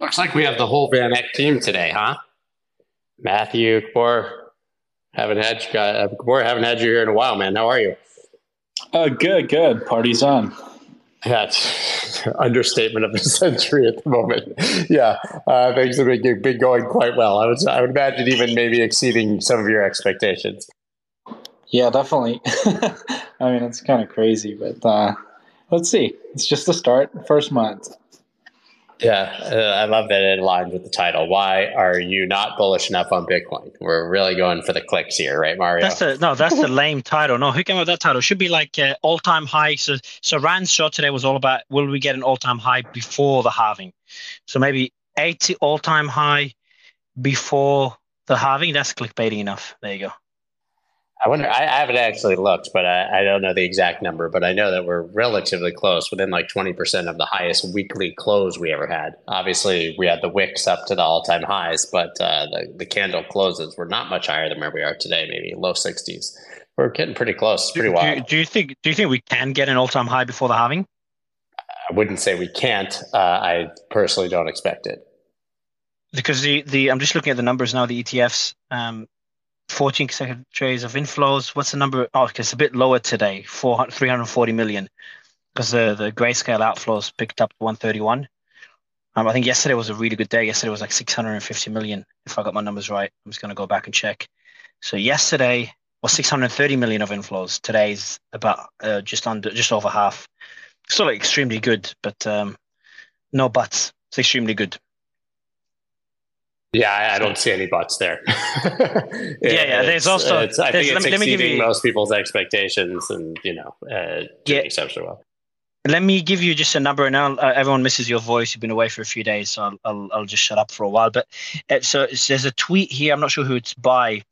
Looks like we have the whole Van Eck team today, huh? Matthew, Gabor, haven't had you guys, uh, haven't had you here in a while, man. How are you? Uh, good, good. Party's on. That's understatement of the century at the moment. yeah, uh, things have been, been going quite well. I would, I would imagine even maybe exceeding some of your expectations. Yeah, definitely. I mean, it's kind of crazy, but uh, let's see. It's just the start, first month. Yeah, uh, I love that it aligns with the title. Why are you not bullish enough on Bitcoin? We're really going for the clicks here, right, Mario? That's a, no, that's the lame title. No, who came up with that title? It should be like uh, all time high. So, so Ran's show today was all about will we get an all time high before the halving? So maybe 80 all time high before the halving. That's clickbaity enough. There you go. I wonder. I, I haven't actually looked, but I, I, don't know the exact number. But I know that we're relatively close, within like twenty percent of the highest weekly close we ever had. Obviously, we had the wicks up to the all-time highs, but uh, the the candle closes were not much higher than where we are today. Maybe low sixties. We're getting pretty close. Pretty do, wild. Do, do, you think? Do you think we can get an all-time high before the halving? I wouldn't say we can't. Uh, I personally don't expect it because the the I'm just looking at the numbers now. The ETFs. Um, 14 consecutive trades of inflows. What's the number? Oh, it's a bit lower today, 340 million, because the, the grayscale outflows picked up 131. Um, I think yesterday was a really good day. Yesterday was like 650 million, if I got my numbers right. I'm just going to go back and check. So yesterday was 630 million of inflows. Today's about uh, just under, just over half. Still extremely good, but um, no buts. It's extremely good. Yeah, I, I don't see any buts there. yeah, yeah. There's also. I think it's let exceeding let me you, most people's expectations, and you know, uh, yeah, exceptionally well. Let me give you just a number, and now uh, everyone misses your voice. You've been away for a few days, so I'll I'll, I'll just shut up for a while. But uh, so there's a tweet here. I'm not sure who it's by,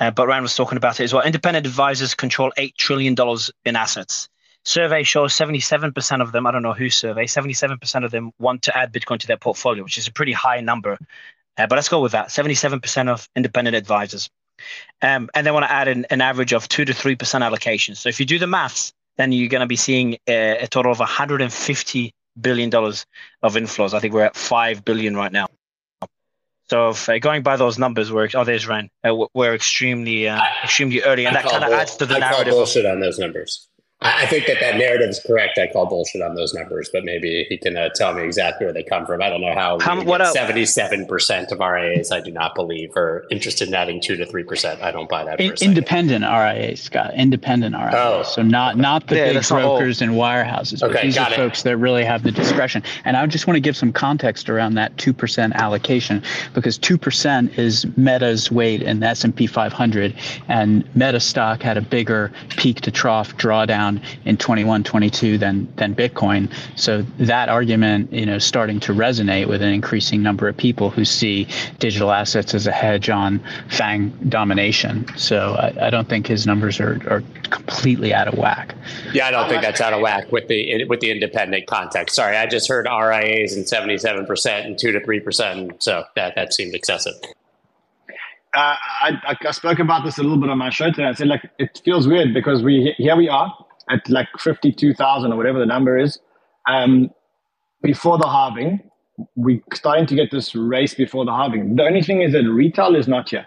uh, but Ran was talking about it as well. Independent advisors control eight trillion dollars in assets. Survey shows 77% of them, I don't know who survey, 77% of them want to add Bitcoin to their portfolio, which is a pretty high number. Uh, but let's go with that 77% of independent advisors. Um, and they want to add an, an average of 2 to 3% allocation. So if you do the maths, then you're going to be seeing a, a total of 150 billion dollars of inflows. I think we're at 5 billion right now. So if, uh, going by those numbers, we're oh there's Ran. Uh, we're extremely uh, extremely early, and I that kind of adds to the I narrative. Call bullshit on those numbers. I think that that narrative is correct. I call bullshit on those numbers, but maybe he can uh, tell me exactly where they come from. I don't know how. how what seventy-seven percent of RIAs, I do not believe, are interested in adding two to three percent. I don't buy that. independent RIAs, Scott. Independent RIAs. Oh, so not not the yeah, big brokers and wirehouses. But okay, these are it. folks that really have the discretion. And I just want to give some context around that two percent allocation because two percent is Meta's weight in the S and P 500, and Meta stock had a bigger peak to trough drawdown down in 21, 22 than than Bitcoin. So that argument, you know, starting to resonate with an increasing number of people who see digital assets as a hedge on FANG domination. So I, I don't think his numbers are, are completely out of whack. Yeah, I don't think that's out of whack with the with the independent context. Sorry, I just heard RIAs and 77% and 2 to 3%. So that, that seemed excessive. Uh, I, I, spoke about this a little bit on my show today. I said, like, it feels weird because we here we are at like 52,000 or whatever the number is, um, before the halving, we're starting to get this race before the halving. The only thing is that retail is not here.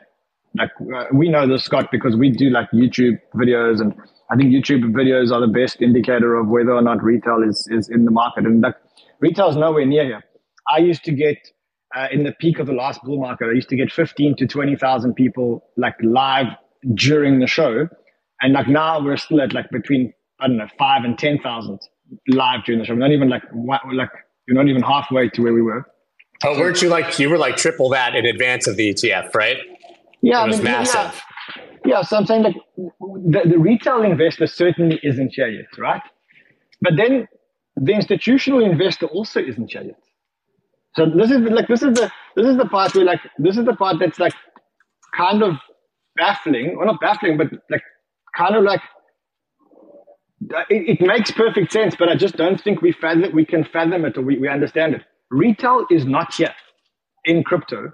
Like uh, we know this, Scott, because we do like YouTube videos, and I think YouTube videos are the best indicator of whether or not retail is is in the market. And like retail is nowhere near here. I used to get uh, in the peak of the last bull market, I used to get 15 to 20,000 people like live during the show. And like now we're still at like between I don't know, five and 10,000 live during the show. Not even like, like, you're not even halfway to where we were. Oh, so, weren't you like, you were like triple that in advance of the ETF, right? Yeah. It was I mean, massive. Yeah. yeah. So I'm saying like the, the retail investor certainly isn't here yet, right? But then the institutional investor also isn't here yet. So this is like, this is the, this is the part where like, this is the part that's like kind of baffling, or not baffling, but like kind of like it, it, makes perfect sense, but I just don't think we fathom we can fathom it or we, we understand it. Retail is not here in crypto,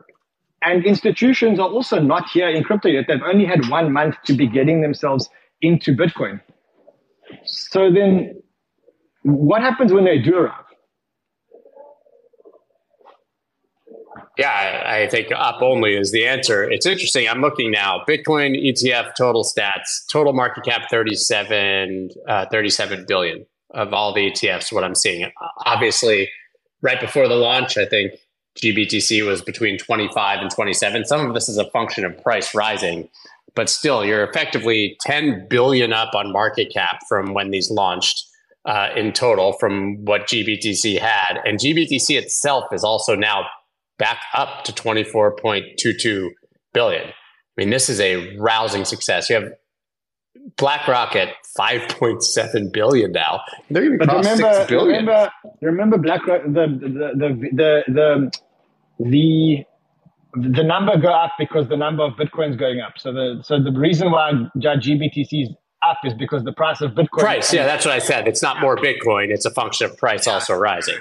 and institutions are also not here in crypto yet. They've only had one month to be getting themselves into Bitcoin. So then, what happens when they do arrive? Yeah, I think up only is the answer. It's interesting. I'm looking now. Bitcoin ETF total stats, total market cap 37, uh, 37 billion of all the ETFs. What I'm seeing, obviously, right before the launch, I think GBTC was between 25 and 27. Some of this is a function of price rising, but still, you're effectively 10 billion up on market cap from when these launched. Uh, in total, from what GBTC had, and GBTC itself is also now back up to 24.22 billion. I mean, this is a rousing success. You have BlackRock at 5.7 billion now. They're even but remember, 6 billion. Remember, remember BlackRock, the, the, the, the, the, the, the number go up because the number of Bitcoins going up. So the, so the reason why GBTC is up is because the price of Bitcoin. Price, yeah, that's what I said. It's not more Bitcoin. It's a function of price also rising.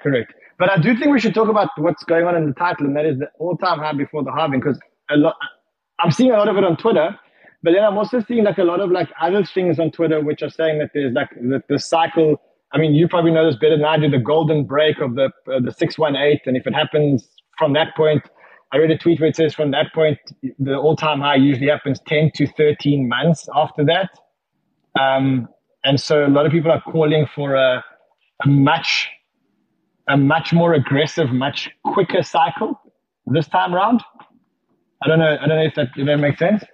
Correct. But I do think we should talk about what's going on in the title, and that is the all-time high before the halving. Because a lot, I'm seeing a lot of it on Twitter, but then I'm also seeing like a lot of like other things on Twitter which are saying that there's like the, the cycle. I mean, you probably know this better than I do. The golden break of the uh, the six one eight, and if it happens from that point, I read a tweet where it says from that point the all-time high usually happens 10 to 13 months after that. Um, and so a lot of people are calling for a, a much a much more aggressive, much quicker cycle this time around. I don't know. I don't know if that, if that makes sense.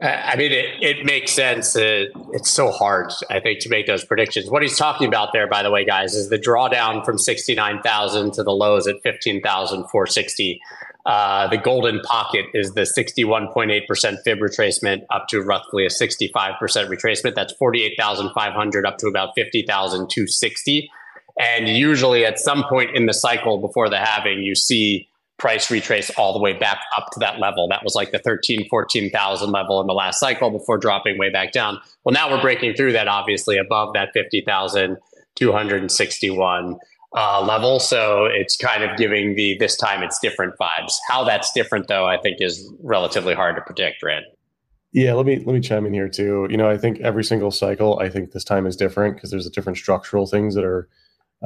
I mean, it, it makes sense. Uh, it's so hard, I think, to make those predictions. What he's talking about there, by the way, guys, is the drawdown from 69,000 to the lows at 15,460. Uh, the golden pocket is the 61.8% fib retracement up to roughly a 65% retracement. That's 48,500 up to about 50,260. And usually at some point in the cycle before the halving, you see price retrace all the way back up to that level. That was like the 13, 14,000 level in the last cycle before dropping way back down. Well, now we're breaking through that obviously above that 50,261 uh, level. So it's kind of giving the this time it's different vibes. How that's different though, I think is relatively hard to predict, Ran. Yeah, let me let me chime in here too. You know, I think every single cycle, I think this time is different because there's a different structural things that are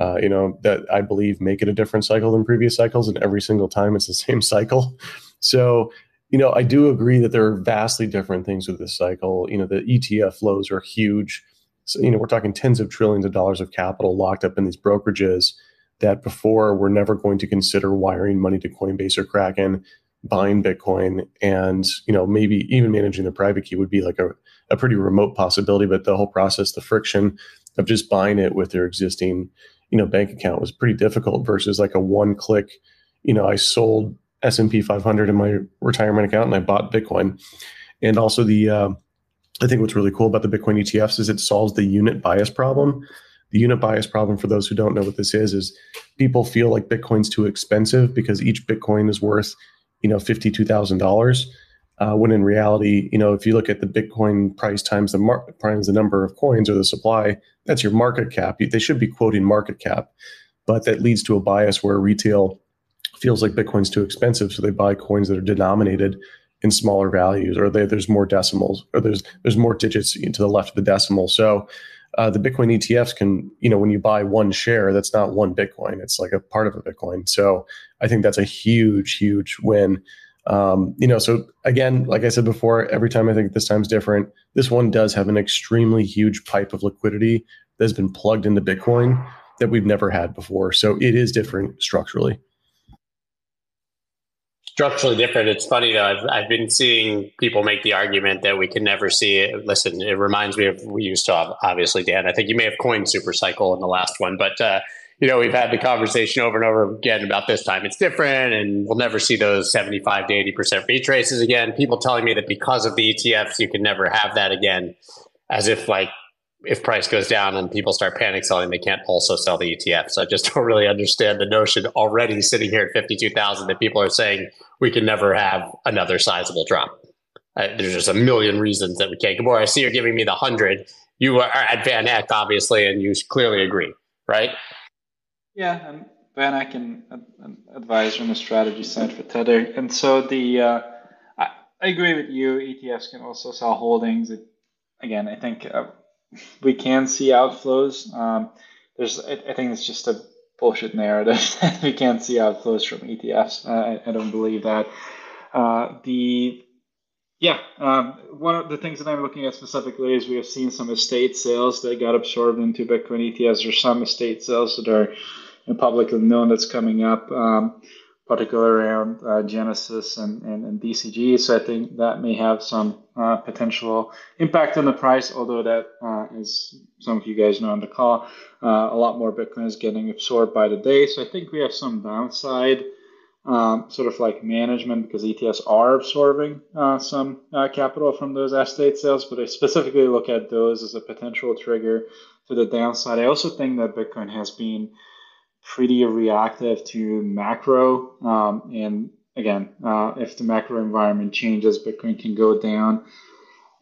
uh, you know, that I believe make it a different cycle than previous cycles. And every single time it's the same cycle. So, you know, I do agree that there are vastly different things with this cycle. You know, the ETF flows are huge. So, you know, we're talking tens of trillions of dollars of capital locked up in these brokerages that before were never going to consider wiring money to Coinbase or Kraken, buying Bitcoin, and you know maybe even managing the private key would be like a, a pretty remote possibility. But the whole process, the friction of just buying it with their existing you know bank account was pretty difficult versus like a one click you know i sold s&p 500 in my retirement account and i bought bitcoin. And also the uh, i think what's really cool about the bitcoin etfs is it solves the unit bias problem. The unit bias problem for those who don't know what this is is people feel like bitcoin's too expensive because each bitcoin is worth you know $52000 uh, when in reality, you know, if you look at the Bitcoin price times the mar- times the number of coins or the supply, that's your market cap. They should be quoting market cap, but that leads to a bias where retail feels like Bitcoin's too expensive, so they buy coins that are denominated in smaller values, or they, there's more decimals, or there's there's more digits to the left of the decimal. So uh, the Bitcoin ETFs can, you know, when you buy one share, that's not one Bitcoin; it's like a part of a Bitcoin. So I think that's a huge, huge win um, you know, so again, like I said before, every time I think this time's different. This one does have an extremely huge pipe of liquidity that's been plugged into Bitcoin that we've never had before. So it is different structurally. Structurally different. It's funny though. I've, I've been seeing people make the argument that we can never see it. Listen, it reminds me of we used to have obviously, Dan. I think you may have coined super cycle in the last one, but uh, you know, we've had the conversation over and over again about this time it's different and we'll never see those 75 to 80% retraces again. People telling me that because of the ETFs, you can never have that again, as if like if price goes down and people start panic selling, they can't also sell the ETFs. I just don't really understand the notion already sitting here at 52,000 that people are saying we can never have another sizable drop. Uh, there's just a million reasons that we can't. Gabor, I see you're giving me the 100. You are at Van Eck, obviously, and you clearly agree, right? Yeah, and Van Eck an, advisor on the strategy side for Tether. And so the uh, I, I, agree with you. ETFs can also sell holdings. It, again, I think uh, we can see outflows. Um, there's I, I, think it's just a bullshit narrative that we can't see outflows from ETFs. I, I don't believe that. Uh, the yeah, um, one of the things that I'm looking at specifically is we have seen some estate sales that got absorbed into Bitcoin ETFs. or some estate sales that are publicly known that's coming up. Um, particularly around uh, Genesis and, and, and, DCG. So I think that may have some uh, potential impact on the price, although that, uh, some of you guys know on the call, uh, a lot more Bitcoin is getting absorbed by the day. So I think we have some downside, um, sort of like management, because ETFs are absorbing uh, some uh, capital from those estate sales, but I specifically look at those as a potential trigger to the downside. I also think that Bitcoin has been pretty reactive to macro. Um, and again, uh, if the macro environment changes, Bitcoin can go down.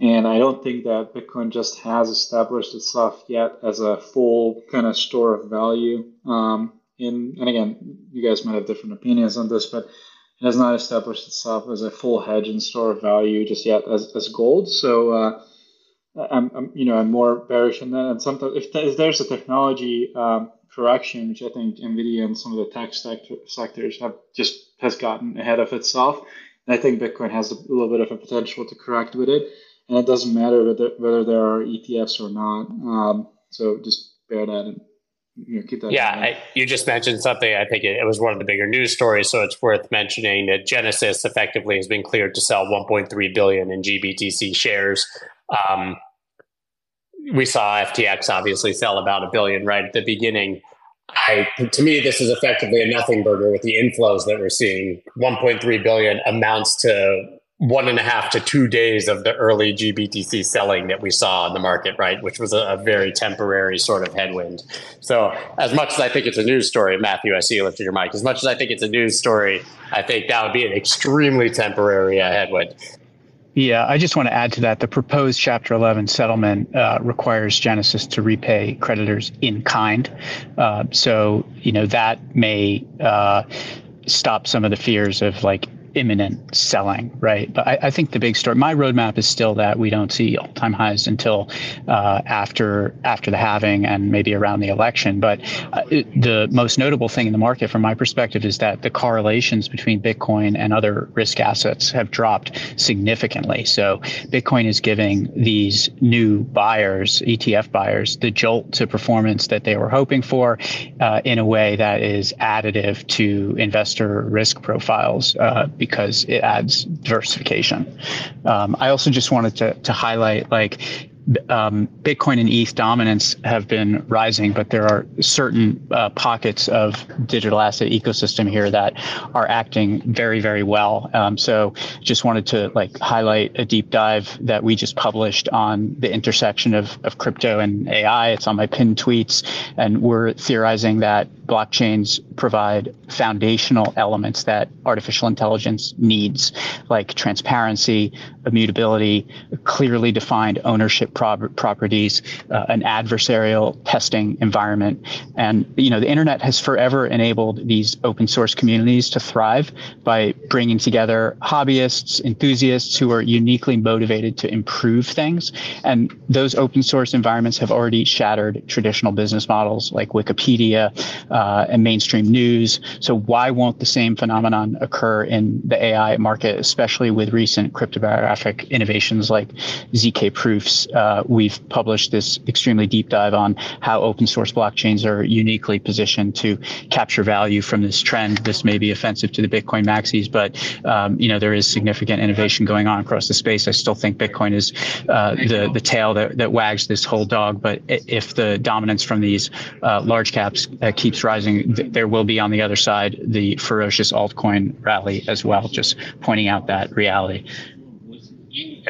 And I don't think that Bitcoin just has established itself yet as a full kind of store of value. Um, in, and again, you guys might have different opinions on this, but it has not established itself as a full hedge and store of value just yet as, as gold. So, uh, I'm, I'm, you know, I'm more bearish on that. And sometimes if, if there's a technology um, correction, which I think Nvidia and some of the tech sector, sectors have just has gotten ahead of itself. And I think Bitcoin has a little bit of a potential to correct with it, and it doesn't matter whether whether there are ETFs or not. Um, so just bear that in. you know, keep that. Yeah, I, you just mentioned something. I think it, it, was one of the bigger news stories, so it's worth mentioning that Genesis effectively has been cleared to sell 1.3 billion in GBTC shares. Um, we saw FTX obviously sell about a billion right at the beginning. I, to me, this is effectively a nothing burger with the inflows that we're seeing. 1.3 billion amounts to one and a half to two days of the early GBTC selling that we saw in the market, right? Which was a, a, very temporary sort of headwind. So, as much as I think it's a news story, Matthew, I see you lifted your mic. As much as I think it's a news story, I think that would be an extremely temporary headwind. Yeah, I just want to add to that. The proposed Chapter 11 settlement uh, requires Genesis to repay creditors in kind. Uh, so, you know, that may uh, stop some of the fears of like imminent selling, right? But I, I, think the big story, my roadmap is still that we don't see all-time highs until uh, after after the halving and maybe around the election. But uh, it, the most notable thing in the market, from my perspective, is that the correlations between Bitcoin and other risk assets have dropped significantly. So Bitcoin is giving these new buyers, ETF buyers, the jolt to performance that they were hoping for, uh, in a way that is additive to investor risk profiles uh, because it adds diversification. Um, I also just wanted to, to highlight like um, Bitcoin and ETH dominance have been rising, but there are certain uh, pockets of digital asset ecosystem here that are acting very, very well. Um, so, just wanted to like highlight a deep dive that we just published on the intersection of, of crypto and AI. It's on my pinned tweets, and we're theorizing that blockchains provide foundational elements that artificial intelligence needs, like transparency, immutability, clearly defined ownership properties, uh, an adversarial testing environment. And, you know, the internet has forever enabled these open source communities to thrive by bringing together hobbyists, enthusiasts who are uniquely motivated to improve things. And those open source environments have already shattered traditional business models like Wikipedia uh, and mainstream news. So why won't the same phenomenon occur in the AI market, especially with recent cryptographic innovations like ZK proofs? Uh, we've published this extremely deep dive on how open source blockchains are uniquely positioned to capture value from this trend. This may be offensive to the Bitcoin maxis, but um, you know there is significant innovation going on across the space. I still think Bitcoin is uh, the the tail that, that wags this whole dog. But if the dominance from these uh, large caps uh, keeps rising, th- there will be on the other side the ferocious altcoin rally as well. Just pointing out that reality.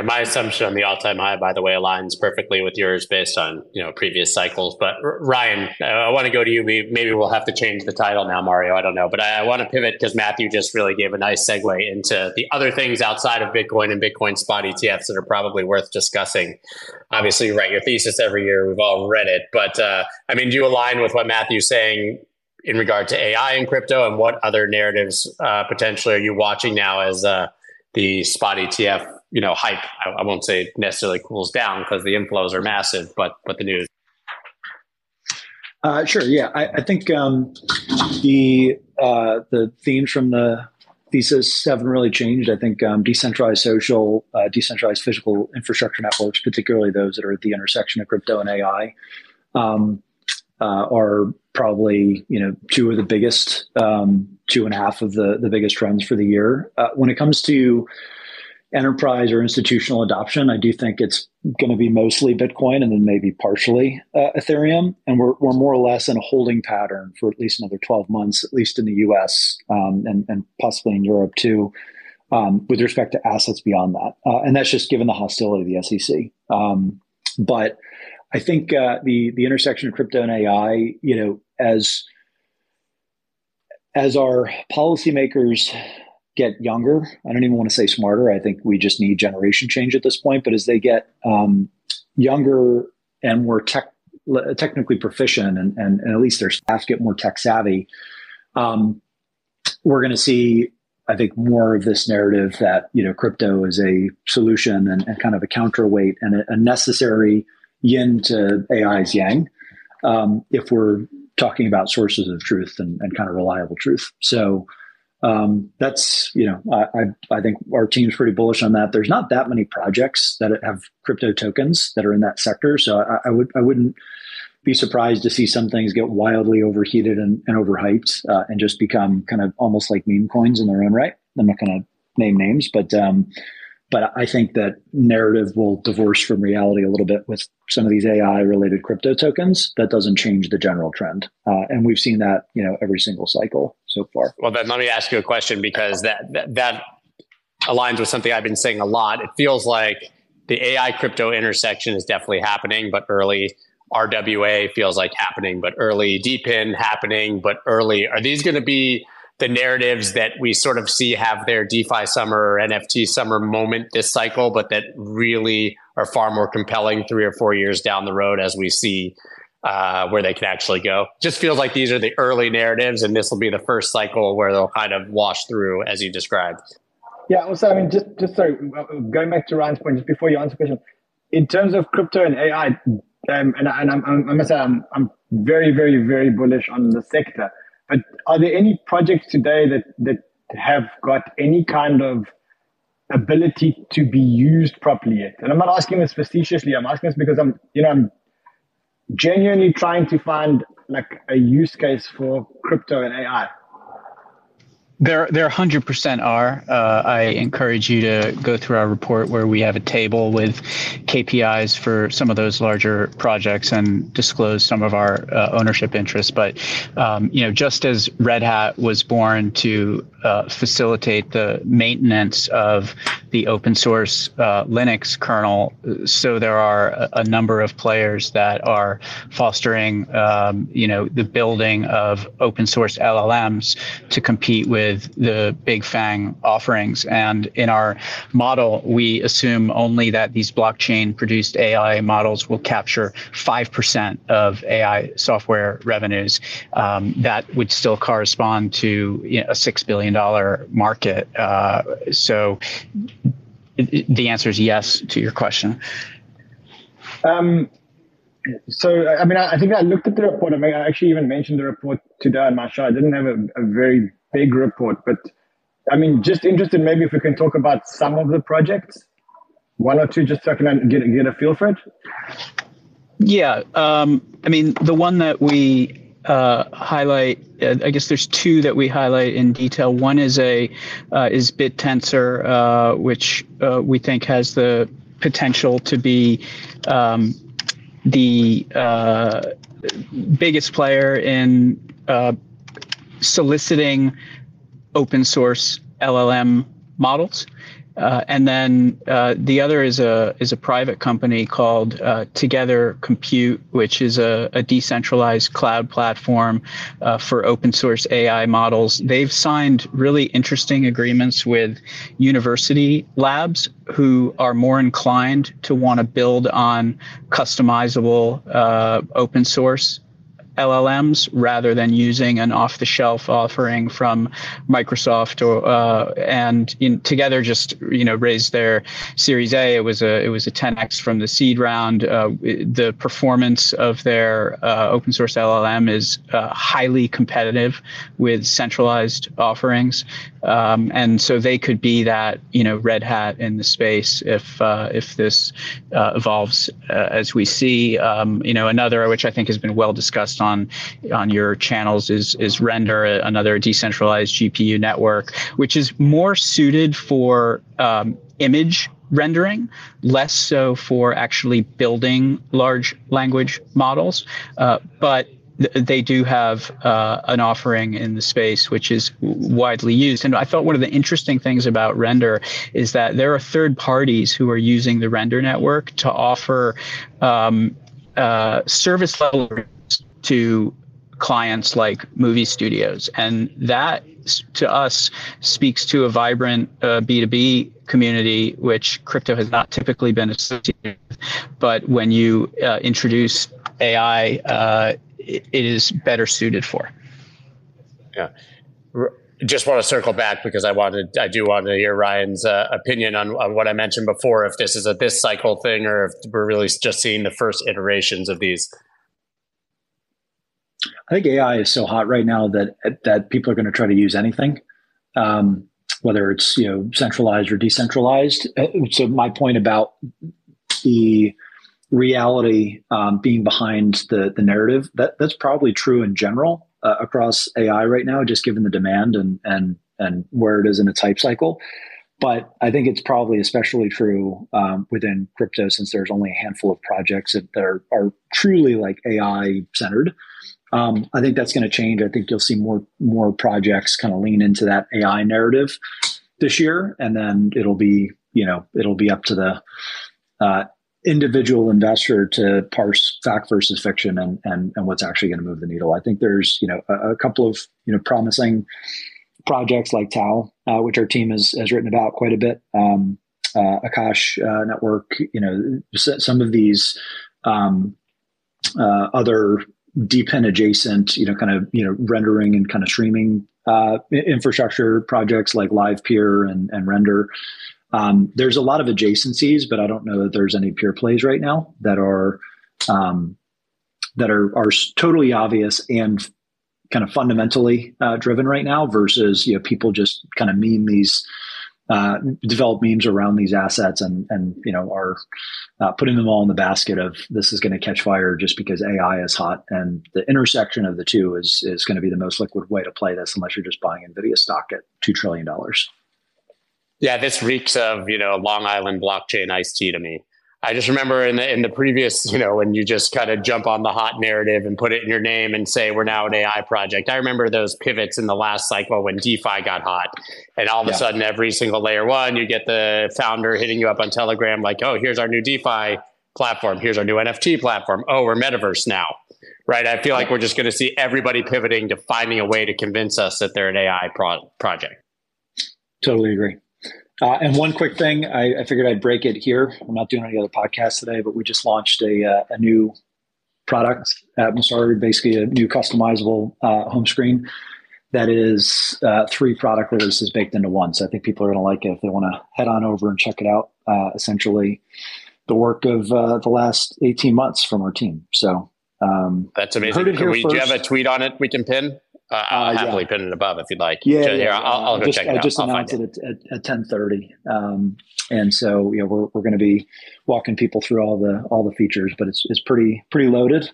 And my assumption on the all-time high, by the way, aligns perfectly with yours based on you know previous cycles. But Ryan, I want to go to you. Maybe we'll have to change the title now, Mario. I don't know, but I, want to pivot because Matthew just really gave a nice segue into the other things outside of Bitcoin and Bitcoin spot ETFs that are probably worth discussing. Obviously, you write your thesis every year. We've all read it, but uh, I mean, do you align with what Matthew's saying in regard to AI and crypto, and what other narratives uh, potentially are you watching now as uh, the spot ETF you know hype I, I won't say necessarily cools down because the inflows are massive, but but the news. Uh, sure. Yeah, I, I think um, the uh, the themes from the thesis haven't really changed. I think um, decentralized social, uh, decentralized physical infrastructure networks, particularly those that are at the intersection of crypto and AI, um, uh, are probably you know two of the biggest, um, two and a half of the the biggest trends for the year. Uh, when it comes to enterprise or institutional adoption, I do think it's going to be mostly Bitcoin and then maybe partially uh, Ethereum. And we're, we're more or less in a holding pattern for at least another 12 months, at least in the US um, and, and possibly in Europe too, um, with respect to assets beyond that. Uh, and that's just given the hostility of the SEC. Um, but I think uh, the, the intersection of crypto and AI, you know, as as our policymakers get younger. I don't even want to say smarter. I think we just need generation change at this point. But as they get um, younger and more tech, technically proficient, and, and, and, at least their staff get more tech savvy, um, we're going to see, I think, more of this narrative that you know crypto is a solution and, and kind of a counterweight and a, a necessary yin to AI's yang. Um, if we're talking about sources of truth and, and kind of reliable truth, so um, that's you know I, I think our team's pretty bullish on that. There's not that many projects that have crypto tokens that are in that sector, so I, I would I wouldn't be surprised to see some things get wildly overheated and, and overhyped uh, and just become kind of almost like meme coins in their own right. I'm not going to name names, but um, but I think that narrative will divorce from reality a little bit with some of these AI related crypto tokens. That doesn't change the general trend, uh, and we've seen that you know every single cycle so far. Well, then let me ask you a question because that, that, that aligns with something I've been saying a lot. It feels like the AI crypto intersection is definitely happening, but early. RWA feels like happening, but early. DePIN happening, but early. Are these going to be the narratives that we sort of see have their DeFi summer or NFT summer moment this cycle, but that really are far more compelling three or four years down the road as we see uh, where they can actually go. Just feels like these are the early narratives, and this will be the first cycle where they'll kind of wash through, as you described. Yeah. Also, I mean, just just sorry, going back to Ryan's point, just before you answer the question, in terms of crypto and AI, um, and, and I'm, I'm, I must say, I'm, I'm very, very, very bullish on the sector. But are there any projects today that that have got any kind of ability to be used properly yet? And I'm not asking this facetiously. I'm asking this because I'm, you know, I'm genuinely trying to find like a use case for crypto and AI. There, there 100% are. Uh, I encourage you to go through our report where we have a table with KPIs for some of those larger projects and disclose some of our uh, ownership interests. But um, you know, just as Red Hat was born to uh, facilitate the maintenance of the open source uh, Linux kernel. So there are a, a, number of players that are fostering, um, you know, the building of open source LLMs to compete with the big FANG offerings. And in our model, we assume only that these blockchain produced AI models will capture 5% of AI software revenues. Um, that would still correspond to you know, a $6 billion market. Uh, so the answer is yes to your question. Um, so, I mean, I, think I looked at the report. I mean, I actually even mentioned the report today on my show. I didn't have a, a very big report, but I mean, just interested maybe if we can talk about some of the projects, one or two, just so I can get, get a feel for it. Yeah. Um, I mean, the one that we uh, highlight. Uh, I guess there's two that we highlight in detail. One is a uh, is BitTensor, uh, which uh, we think has the potential to be um, the biggest player in soliciting open source LLM models. Uh, and then uh, the other is a is a private company called uh, Together Compute, which is a, a decentralized cloud platform uh, for open source AI models. They've signed really interesting agreements with university labs who are more inclined to want to build on customizable uh, open source LLMs rather than using an off-the-shelf offering from Microsoft or uh, and in, together just you know raised their Series A. It was a it was a 10x from the seed round. Uh, the performance of their uh, open source LLM is uh, highly competitive with centralized offerings, um, and so they could be that you know red hat in the space if uh, if this uh, evolves as we see. Um, you know another which I think has been well discussed on on your channels is is Render, another decentralized GPU network, which is more suited for um, image rendering, less so for actually building large language models. Uh, but they do have uh, an offering in the space which is widely used. And I thought one of the interesting things about Render is that there are third parties who are using the Render network to offer um, uh, service level to clients like movie studios. And that to us speaks to a vibrant uh, B2B community, which crypto has not typically been associated with. But when you uh, introduce AI, uh, it, it is better suited for. Yeah. Just want to circle back because I wanted, I do want to hear Ryan's uh, opinion on, on what I mentioned before. If this is a this cycle thing, or if we're really just seeing the first iterations of these I think AI is so hot right now that that people are going to try to use anything, um, whether it's you know centralized or decentralized. Uh, so my point about the reality um, being behind the the narrative that that's probably true in general uh, across AI right now, just given the demand and and and where it is in its hype cycle. But I think it's probably especially true um, within crypto since there's only a handful of projects that are, are truly like AI centered. Um, I think that's going to change. I think you'll see more more projects kind of lean into that AI narrative this year, and then it'll be you know it'll be up to the uh, individual investor to parse fact versus fiction and and, and what's actually going to move the needle. I think there's you know a, a couple of you know promising projects like TAO, uh, which our team has has written about quite a bit. Um, uh, Akash uh, Network, you know, some of these um, uh, other DePIN adjacent, you know, kind of you know rendering and kind of streaming uh, infrastructure projects like LivePeer and, and Render. Um, there's a lot of adjacencies, but I don't know that there's any pure plays right now that are um, that are are totally obvious and kind of fundamentally uh, driven right now versus you know people just kind of meme these uh, develop memes around these assets and and you know are uh, putting them all in the basket of this is going to catch fire just because AI is hot and the intersection of the two is is going to be the most liquid way to play this unless you're just buying Nvidia stock at two trillion dollars. Yeah, this reeks of you know Long Island blockchain iced tea to me. I just remember in the in the previous, you know, when you just kind of jump on the hot narrative and put it in your name and say we're now an AI project. I remember those pivots in the last cycle when DeFi got hot, and all of yeah. a sudden, every single layer one, you get the founder hitting you up on Telegram like, "Oh, here's our new DeFi platform. Here's our new NFT platform. Oh, we're metaverse now." Right? I feel like we're just going to see everybody pivoting to finding a way to convince us that they're an AI pro- project. Totally agree. Uh, and one quick thing, I, I, figured I'd break it here. I'm not doing any other podcasts today, but we just launched a, uh, a new product at Messari, basically a new customizable uh, home screen that is uh, three product releases baked into one. So I think people are going to like it if they want to head on over and check it out. Uh, essentially, the work of uh, the last 18 months from our team. So um, that's amazing. We, do you have a tweet on it we can pin? Uh, I'll uh, happily yeah. pin it above if you'd like. Yeah, Here, yeah. I'll, I'll, go just, check it I out. just announced it, at, at, at ten thirty, um, and so you know we're we're going to be walking people through all the all the features, but it's it's pretty pretty loaded,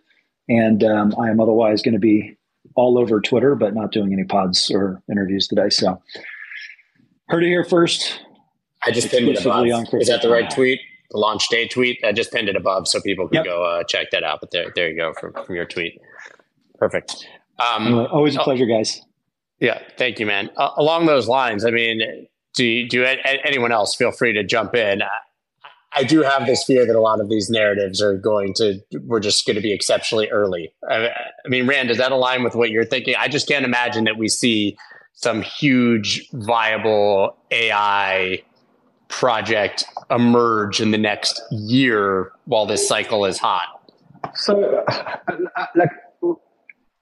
and um, I am otherwise going to be all over Twitter, but not doing any pods or interviews today. So heard it here first. I just pinned it above. Is that the right tweet? The launch day tweet. I just pinned it above so people can yep. go uh, check that out. But there, there you go from, from your tweet. Perfect. Um, anyway, always a oh, pleasure, guys. Yeah, thank you, man. Uh, along those lines, I mean, do do anyone else feel free to jump in? I, I do have this fear that a lot of these narratives are going to we're just going to be exceptionally early. I, I mean, Ran, does that align with what you're thinking? I just can't imagine that we see some huge viable AI project emerge in the next year while this cycle is hot. So, uh, like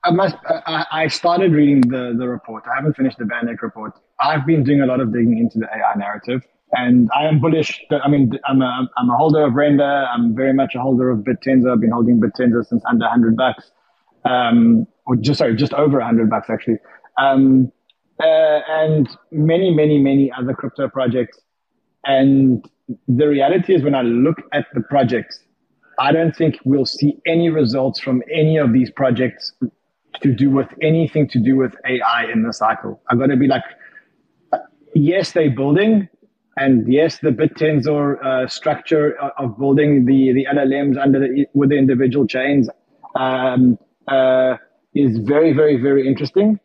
I must. I, started reading the the report. I haven't finished the VanEck report. I've been doing a lot of digging into the AI narrative, and I am bullish. I mean, I'm a I'm a holder of Render. I'm very much a holder of BitTensor. I've been holding BitTensor since under 100 bucks, um, or just sorry, just over 100 bucks actually. Um, uh, and many, many, many other crypto projects. And the reality is, when I look at the projects, I don't think we'll see any results from any of these projects to do with anything to do with AI in the cycle. I'm going to be like, yes, they're building, and yes, the BitTensor uh, structure of building the the LLMs under the with the individual chains um, uh, is very, very, very interesting.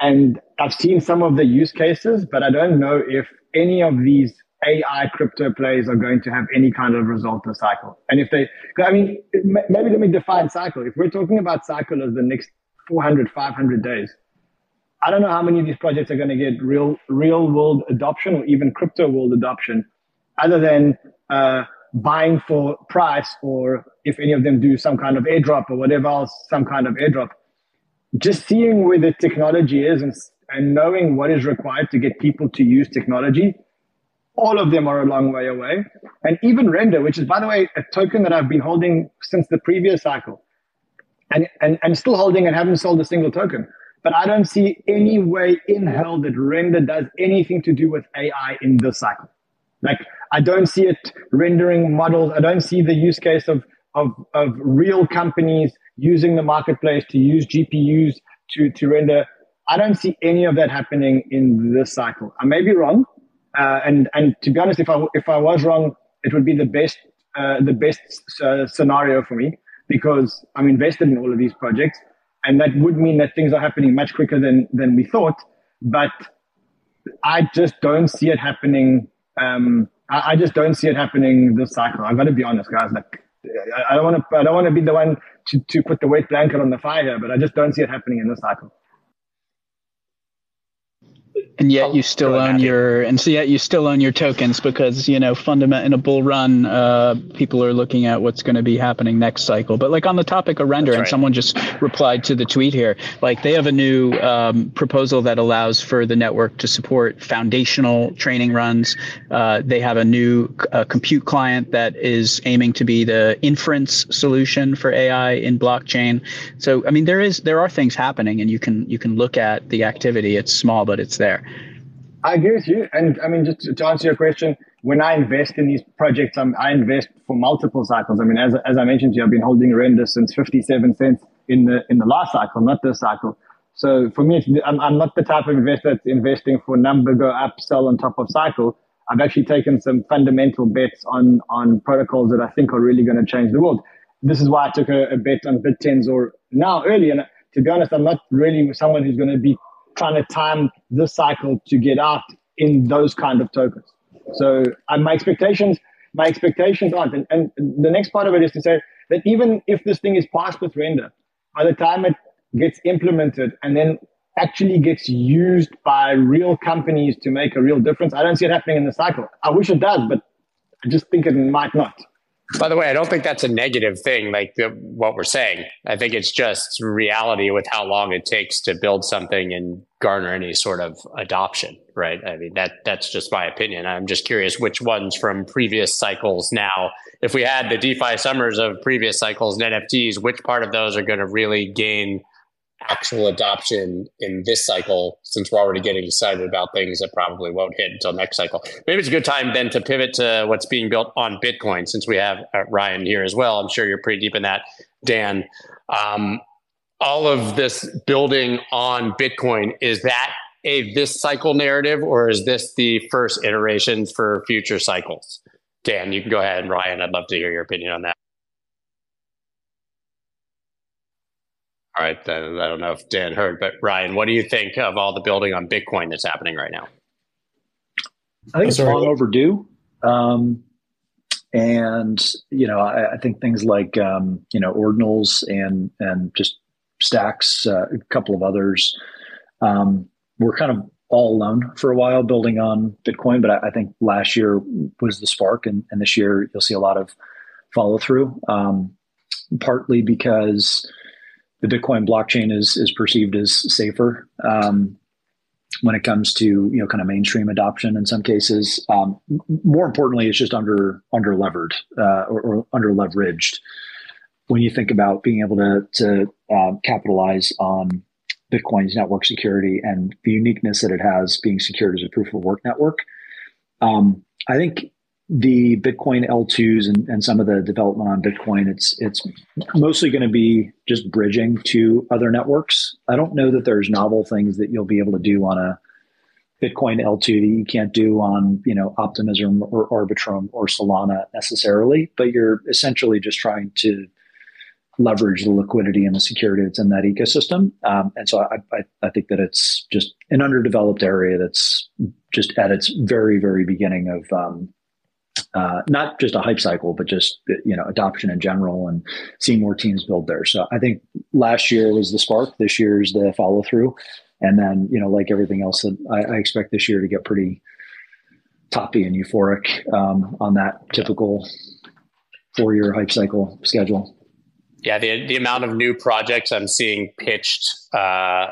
And I've seen some of the use cases, but I don't know if any of these AI crypto plays are going to have any kind of result in cycle. And if they, I mean, maybe let me define cycle. If we're talking about cycle as the next 400, 500 days, I don't know how many of these projects are going to get real, real world adoption or even crypto world adoption, other than uh, buying for price or if any of them do some kind of airdrop or whatever else, some kind of airdrop. Just seeing where the technology is and, and knowing what is required to get people to use technology all of them are a long way away. And even Render, which is, by the way, a token that I've been holding since the previous cycle and, and, and still holding and haven't sold a single token. But I don't see any way in hell that Render does anything to do with AI in this cycle. Like, I don't see it rendering models. I don't see the use case of, of, of real companies using the marketplace to use GPUs to, to render. I don't see any of that happening in this cycle. I may be wrong, uh, and and to be honest, if I if I was wrong, it would be the best uh, the best uh, scenario for me because I'm invested in all of these projects, and that would mean that things are happening much quicker than than we thought. But I just don't see it happening. Um, I, I, just don't see it happening this cycle. I've got to be honest, guys. Like I, I don't want to I don't want to be the one to, to put the wet blanket on the fire, but I just don't see it happening in this cycle and yet you still own your and so yet you still own your tokens because you know fundament in a bull run uh, people are looking at what's going to be happening next cycle. But like on the topic of render right. and someone just replied to the tweet here like they have a new um, proposal that allows for the network to support foundational training runs. Uh, they have a new uh, compute client that is aiming to be the inference solution for ai in blockchain. So i mean there is there are things happening and you can you can look at the activity. It's small but it's there I agree with you. And I mean, just to answer your question, when I invest in these projects, I'm, i invest for multiple cycles. I mean, as, as I mentioned to you, I've been holding Render since 57 cents in the in the last cycle, not this cycle. So for me, I'm, I'm not the type of investor that's investing for number go up, sell on top of cycle. I've actually taken some fundamental bets on on protocols that I think are really going to change the world. This is why I took a, a bet on BitTensor now early. And to be honest, I'm not really someone who's going to be trying to time this cycle to get out in those kind of tokens. So uh, my expectations, my expectations aren't. And, and the next part of it is to say that even if this thing is passed with render, by the time it gets implemented and then actually gets used by real companies to make a real difference, I don't see it happening in the cycle. I wish it does, but I just think it might not. By the way, I don't think that's a negative thing, like the, what we're saying. I think it's just reality with how long it takes to build something and garner any sort of adoption, right? I mean, that that's just my opinion. I'm just curious which ones from previous cycles now, if we had the DeFi summers of previous cycles and NFTs, which part of those are going to really gain actual adoption in this cycle since we're already getting excited about things that probably won't hit until next cycle. Maybe it's a good time then to pivot to what's being built on Bitcoin since we have uh, Ryan here as well. I'm sure you're pretty deep in that, Dan. Um, all of this building on Bitcoin, is that a this cycle narrative or is this the first iterations for future cycles? Dan, you can go ahead. And Ryan, I'd love to hear your opinion on that. All right, then I don't know if Dan heard, but Ryan, what do you think of all the building on Bitcoin that's happening right now? I think it's long overdue. Um, and you know, I, I think things like um, you know ordinals and and just stacks, uh, a couple of others, um, were kind of all alone for a while building on Bitcoin. But I, I think last year was the spark, and, and, this year you'll see a lot of follow through. Um, partly because the Bitcoin blockchain is is perceived as safer um, when it comes to you know kind of mainstream adoption in some cases. Um, more importantly, it's just under under levered uh, or, or, under leveraged when you think about being able to to um, capitalize on Bitcoin's network security and the uniqueness that it has being secured as a proof of work network. Um, I think the Bitcoin L2s and, and some of the development on Bitcoin, it's it's mostly going to be just bridging to other networks. I don't know that there's novel things that you'll be able to do on a Bitcoin L2 that you can't do on you know Optimism or Arbitrum or Solana necessarily, but you're essentially just trying to leverage the liquidity and the security that's in that ecosystem. Um, and so I, I, I, think that it's just an underdeveloped area that's just at its very, very beginning of um, uh, not just a hype cycle, but just you know adoption in general and seeing more teams build there. So I think last year was the spark. This year's the follow through, and then you know like everything else, I, I expect this year to get pretty toppy and euphoric um, on that typical four year hype cycle schedule. Yeah, the the amount of new projects I'm seeing pitched, uh,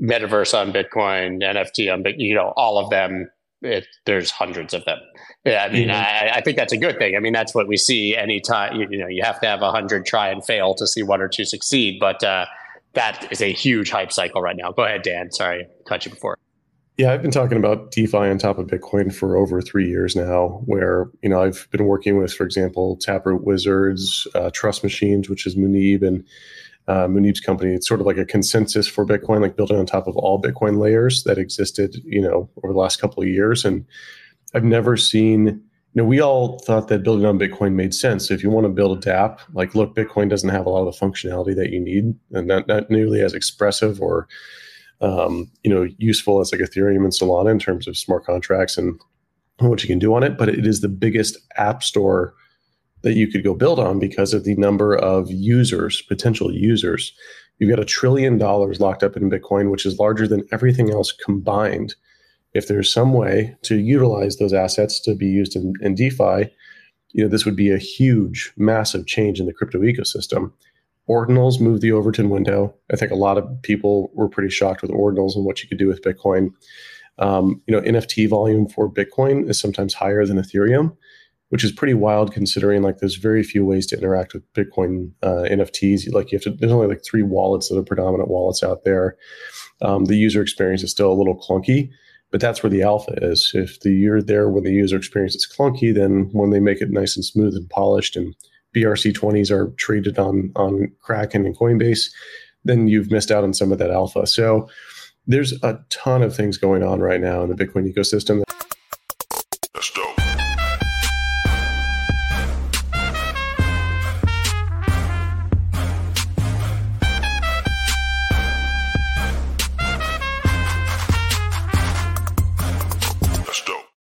metaverse on Bitcoin, NFT on you know, all of them. It, there's hundreds of them. Yeah, I mean, mm-hmm. I, I, think that's a good thing. I mean, that's what we see anytime. You, you know, you have to have a hundred try and fail to see one or two succeed. But uh, that is a huge hype cycle right now. Go ahead, Dan. Sorry, cut you before. Yeah, I've been talking about DeFi on top of Bitcoin for over three years now. Where you know I've been working with, for example, Taproot Wizards, uh, Trust Machines, which is Muneeb, and uh, company. It's sort of like a consensus for Bitcoin, like building on top of all Bitcoin layers that existed, you know, over the last couple of years. And I've never seen. You know, we all thought that building on Bitcoin made sense. If you want to build a DApp, like, look, Bitcoin doesn't have a lot of the functionality that you need, and not, not nearly as expressive or um, you know, useful as like Ethereum and Solana in terms of smart contracts and what you can do on it. But it is the biggest app store that you could go build on because of the number of users, potential users. You've got a trillion dollars locked up in Bitcoin, which is larger than everything else combined. If there's some way to utilize those assets to be used in, in DeFi, you know, this would be a huge, massive change in the crypto ecosystem. Ordinals moved the Overton window. I think a lot of people were pretty shocked with ordinals and what you could do with Bitcoin. Um, you know, NFT volume for Bitcoin is sometimes higher than Ethereum, which is pretty wild considering like there's very few ways to interact with Bitcoin uh, NFTs. Like you have to, there's only like three wallets that are predominant wallets out there. Um, the user experience is still a little clunky, but that's where the alpha is. If the you're there when the user experience is clunky, then when they make it nice and smooth and polished and BRC20s are traded on on Kraken and Coinbase, then you've missed out on some of that alpha. So there's a ton of things going on right now in the Bitcoin ecosystem.